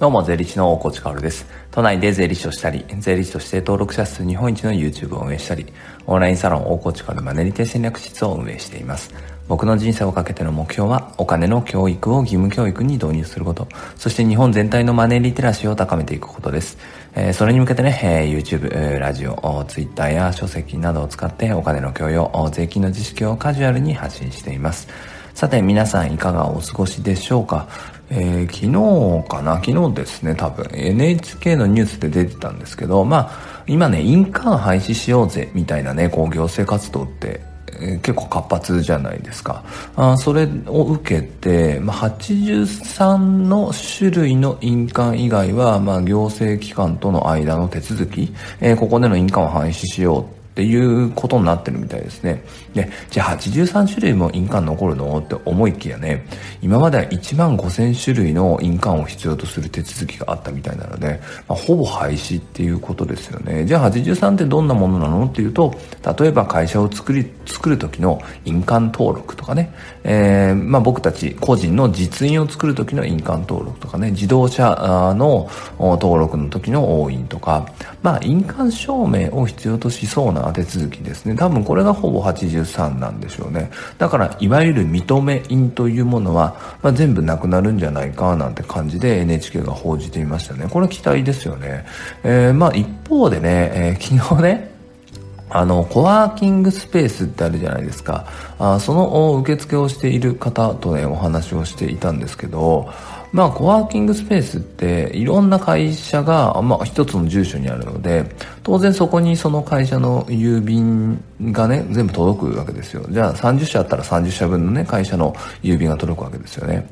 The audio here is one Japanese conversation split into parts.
どうも、税理士の大河内薫です。都内で税理士をしたり、税理士として登録者数日本一の YouTube を運営したり、オンラインサロン大河内薫マネリテ戦略室を運営しています。僕の人生をかけての目標は、お金の教育を義務教育に導入すること、そして日本全体のマネーリテラシーを高めていくことです。えー、それに向けてね、えー、YouTube、えー、ラジオ、Twitter や書籍などを使ってお金の教養、税金の知識をカジュアルに発信しています。さて皆さんいかがお過ごしでしょうか？えー、昨日かな？昨日ですね、多分 NHK のニュースで出てたんですけど、まあ、今ね、印鑑廃止しようぜ、みたいなね、こう行政活動ってえー、結構活発じゃないですか。あそれを受けて、まあ、83の種類の印鑑以外は、まあ、行政機関との間の手続き、えー、ここでの印鑑を廃止しようっていうことになってるみたいですね。で、じゃあ83種類も印鑑残るの？って思いきやね、今までは1万5000種類の印鑑を必要とする手続きがあったみたいなので、まあ、ほぼ廃止っていうことですよね。じゃあ83ってどんなものなの？っていうと、例えば会社を作り、作る時の印鑑登録とかね、えー、まあ僕たち個人の実印を作る時の印鑑登録とかね、自動車の登録の時の押印とか、まあ印鑑証明を必要としそうな手続きですね。多分これがほぼ83なんでしょうね。だから、いわゆる認め印というものは、まあ、全部なくなるんじゃないかなんて感じで NHK が報じていましたね。これ期待ですよね。えー、まあ一方でね、えー、昨日ね、あの、コワーキングスペースってあるじゃないですか。あその受付をしている方とね、お話をしていたんですけど、まあ、コワーキングスペースっていろんな会社が、まあ、一つの住所にあるので、当然そこにその会社の郵便がね、全部届くわけですよ。じゃあ30社あったら30社分のね、会社の郵便が届くわけですよね。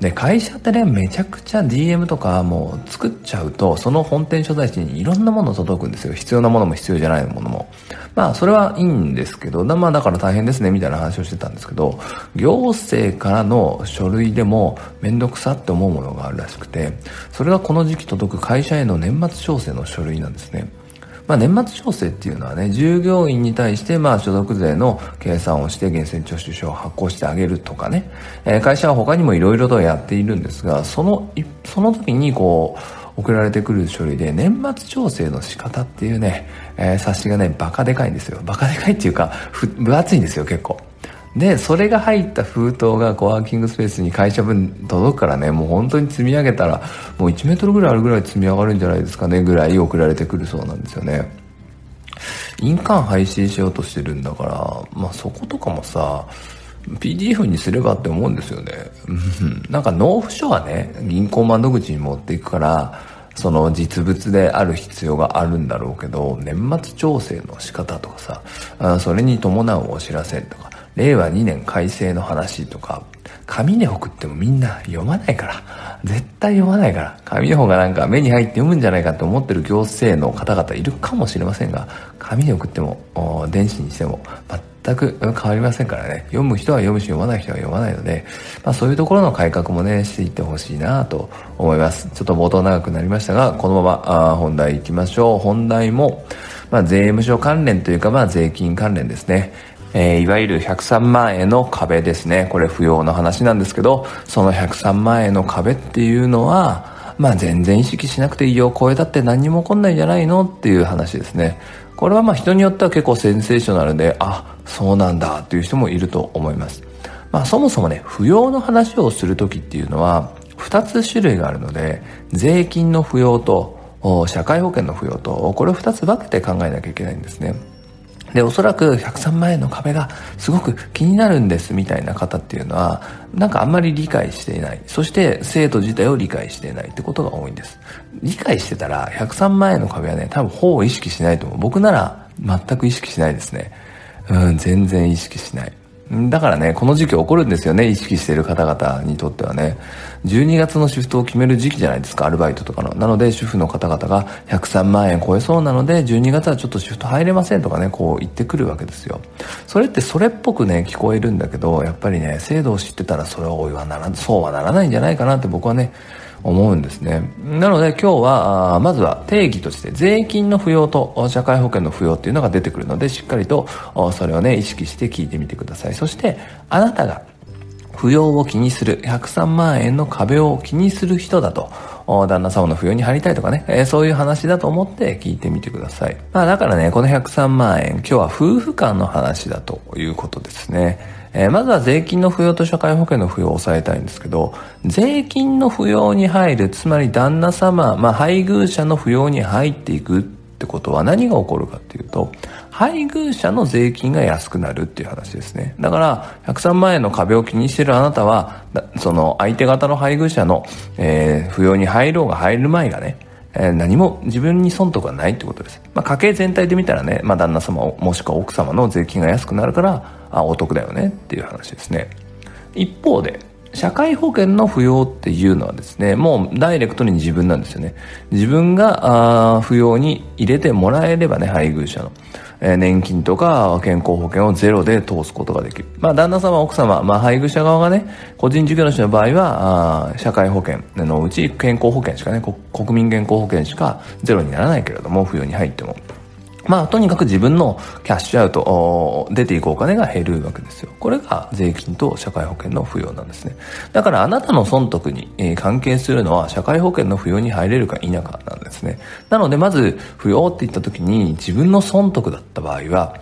で、会社ってね、めちゃくちゃ DM とかもう作っちゃうと、その本店所在地にいろんなもの届くんですよ。必要なものも必要じゃないものも。まあ、それはいいんですけど、まあ、だから大変ですね、みたいな話をしてたんですけど、行政からの書類でもめんどくさって思うものがあるらしくて、それがこの時期届く会社への年末調整の書類なんですね。まあ、年末調整っていうのはね、従業員に対して、まあ、所得税の計算をして、源泉徴収書を発行してあげるとかね、えー、会社は他にも色々とやっているんですが、その、その時にこう、送られてくる書類で年末調整の仕方っていうね、えー、冊子がね、バカでかいんですよ。バカでかいっていうか、分厚いんですよ、結構。で、それが入った封筒がコワーキングスペースに会社分届くからね、もう本当に積み上げたら、もう1メートルぐらいあるぐらい積み上がるんじゃないですかね、ぐらい送られてくるそうなんですよね。印鑑配信しようとしてるんだから、まあそことかもさ、PDF にすればって思うんですよね。なんか納付書はね、銀行窓口に持っていくから、その実物である必要があるんだろうけど、年末調整の仕方とかさ、それに伴うお知らせとか、令和2年改正の話とか、紙で送ってもみんな読まないから。絶対読まないから。紙の方がなんか目に入って読むんじゃないかって思ってる行政の方々いるかもしれませんが、紙で送っても、電子にしても、全く変わりませんからね。読む人は読むし、読まない人は読まないので、まあそういうところの改革もね、していってほしいなと思います。ちょっと冒頭長くなりましたが、このまま本題行きましょう。本題も、まあ税務署関連というか、まあ税金関連ですね。えー、いわゆる103万円の壁ですね。これ不要の話なんですけど、その103万円の壁っていうのは、まあ全然意識しなくていいよ。超えたって何にも起こんないんじゃないのっていう話ですね。これはまあ人によっては結構センセーショナルで、あ、そうなんだっていう人もいると思います。まあそもそもね、不要の話をするときっていうのは、2つ種類があるので、税金の不要と、社会保険の不要と、これを2つ分けて考えなきゃいけないんですね。で、おそらく103万円の壁がすごく気になるんですみたいな方っていうのは、なんかあんまり理解していない。そして生徒自体を理解していないってことが多いんです。理解してたら103万円の壁はね、多分ほぼ意識しないと思う。僕なら全く意識しないですね。うん、全然意識しない。だからね、この時期起こるんですよね、意識している方々にとってはね。12月のシフトを決める時期じゃないですか、アルバイトとかの。なので、主婦の方々が103万円超えそうなので、12月はちょっとシフト入れませんとかね、こう言ってくるわけですよ。それってそれっぽくね、聞こえるんだけど、やっぱりね、制度を知ってたらそれはおいはなら、そうはならないんじゃないかなって僕はね、思うんですね。なので今日は、まずは定義として税金の不要と社会保険の不要っていうのが出てくるので、しっかりとそれをね、意識して聞いてみてください。そして、あなたが扶養を気にする、103万円の壁を気にする人だと旦那様の扶養に入りたいとかね、えー、そういう話だと思って聞いてみてください。まあだからね、この103万円、今日は夫婦間の話だということですね。えー、まずは税金の扶養と社会保険の扶養を抑えたいんですけど、税金の扶養に入る、つまり旦那様、まあ配偶者の扶養に入っていくってことは何が起こるかっていうと、配偶者の税金が安くなるっていう話ですね。だから、103万円の壁を気にしてるあなたは、その相手方の配偶者の、えー、扶養に入ろうが入る前がね、えー、何も自分に損得はないってことです。まあ、家計全体で見たらね、まあ、旦那様もしくは奥様の税金が安くなるから、あ、お得だよねっていう話ですね。一方で、社会保険の扶養っていうのはですね、もうダイレクトに自分なんですよね。自分が、あ扶養に入れてもらえればね、配偶者の。え年金とか健康保険をゼロで通すことができる。まあ、旦那様、奥様、まあ、配偶者側がね、個人事業主の場合は、あ社会保険のうち健康保険しかね、国民健康保険しかゼロにならないけれども、扶養に入っても。まあ、とにかく自分のキャッシュアウト、出ていくお金が減るわけですよ。これが税金と社会保険の扶養なんですね。だからあなたの損得に、え関係するのは社会保険の扶養に入れるか否かなんですですね。なのでまず、扶養って言った時に自分の損得だった場合は、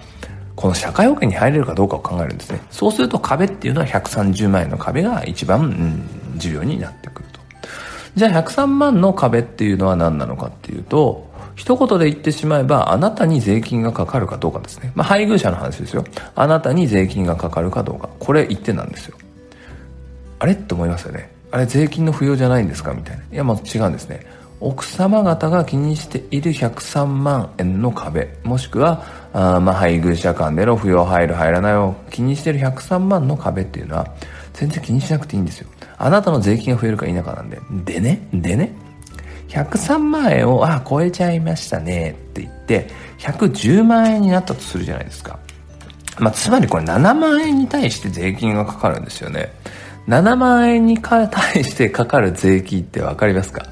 この社会保険に入れるかどうかを考えるんですね。そうすると壁っていうのは130万円の壁が一番、うん、重要になってくると。じゃあ103万の壁っていうのは何なのかっていうと、一言で言ってしまえば、あなたに税金がかかるかどうかですね。まあ、配偶者の話ですよ。あなたに税金がかかるかどうか。これ一点なんですよ。あれ？って思いますよね。あれ税金の不要じゃないんですか？みたいな。いや、まあ違うんですね。奥様方が気にしている103万円の壁、もしくは、あまあ配偶者間での扶養入る入らないを気にしている103万の壁っていうのは、全然気にしなくていいんですよ。あなたの税金が増えるか否かなんで。でね、でね、103万円を、あ、超えちゃいましたねって言って、110万円になったとするじゃないですか。まあ、つまりこれ7万円に対して税金がかかるんですよね。7万円に 対してかかる税金ってわかりますか？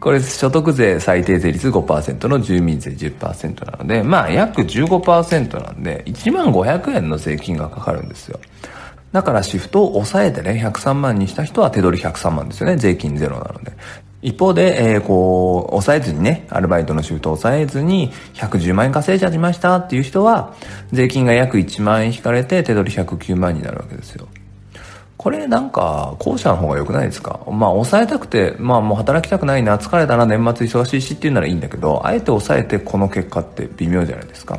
これ所得税最低税率5%の住民税10%なので、まあ約15%なんで、1万500円の税金がかかるんですよ。だからシフトを抑えてね、103万にした人は手取り103万ですよね。税金ゼロなので。一方で、えー、こう、抑えずにね、アルバイトのシフトを抑えずに、110万円稼いじゃいましたっていう人は、税金が約1万円引かれて、手取り109万になるわけですよ。これなんか、後者の方が良くないですか？まあ、抑えたくて、まあもう働きたくないな、疲れたら年末忙しいしっていうならいいんだけど、あえて抑えてこの結果って微妙じゃないですか。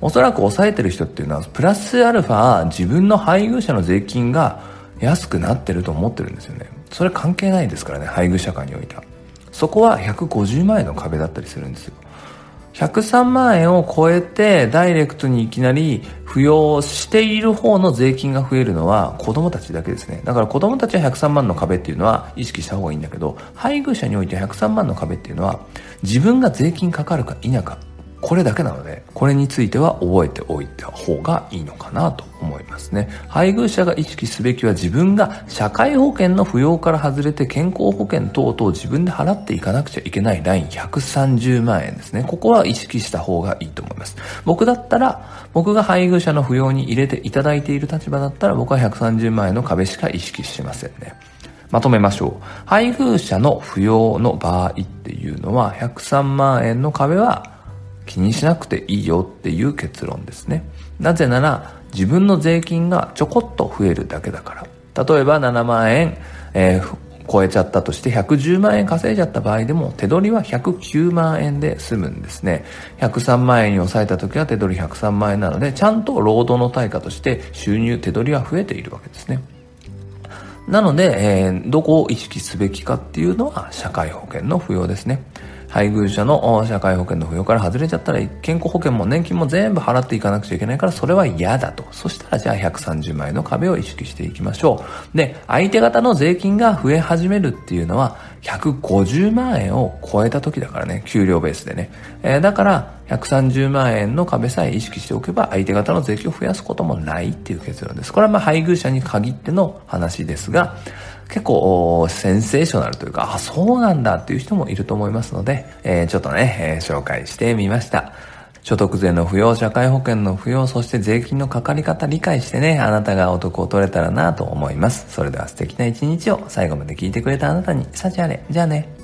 おそらく抑えてる人っていうのは、プラスアルファ、自分の配偶者の税金が安くなってると思ってるんですよね。それ関係ないですからね配偶者間においてはそこは150万円の壁だったりするんですよ103万円を超えてダイレクトにいきなり扶養している方の税金が増えるのは子供たちだけですね。だから子供たちは103万の壁っていうのは意識した方がいいんだけど、配偶者において103万の壁っていうのは自分が税金かかるか否かこれだけなので、これについては覚えておいた方がいいのかなと思いますね。配偶者が意識すべきは自分が社会保険の扶養から外れて健康保険等々自分で払っていかなくちゃいけないライン130万円ですね。ここは意識した方がいいと思います。僕だったら、僕が配偶者の扶養に入れていただいている立場だったら僕は130万円の壁しか意識しませんね。まとめましょう。配偶者の扶養の場合っていうのは103万円の壁は気にしなくていいよっていう結論ですね。なぜなら自分の税金がちょこっと増えるだけだから。例えば7万円、えー、超えちゃったとして110万円稼いじゃった場合でも手取りは109万円で済むんですね。103万円に抑えた時は手取り103万円なのでちゃんと労働の対価として収入手取りは増えているわけですね。なので、えー、どこを意識すべきかっていうのは社会保険の扶養ですね。配偶者の社会保険の扶養から外れちゃったら健康保険も年金も全部払っていかなくちゃいけないからそれは嫌だと。そしたらじゃあ130万円の壁を意識していきましょう。で、相手方の税金が増え始めるっていうのは150万円を超えた時だからね、給料ベースでね。えー、だから130万円の壁さえ意識しておけば相手方の税金を増やすこともないっていう結論です。これはまあ配偶者に限っての話ですが、結構センセーショナルというか、あ、そうなんだっていう人もいると思いますので、えー、ちょっとね、えー、紹介してみました。所得税の不要、社会保険の不要、そして税金のかかり方理解してね、あなたがお得を取れたらなと思います。それでは素敵な一日を最後まで聞いてくれたあなたに、幸あれ。じゃあね。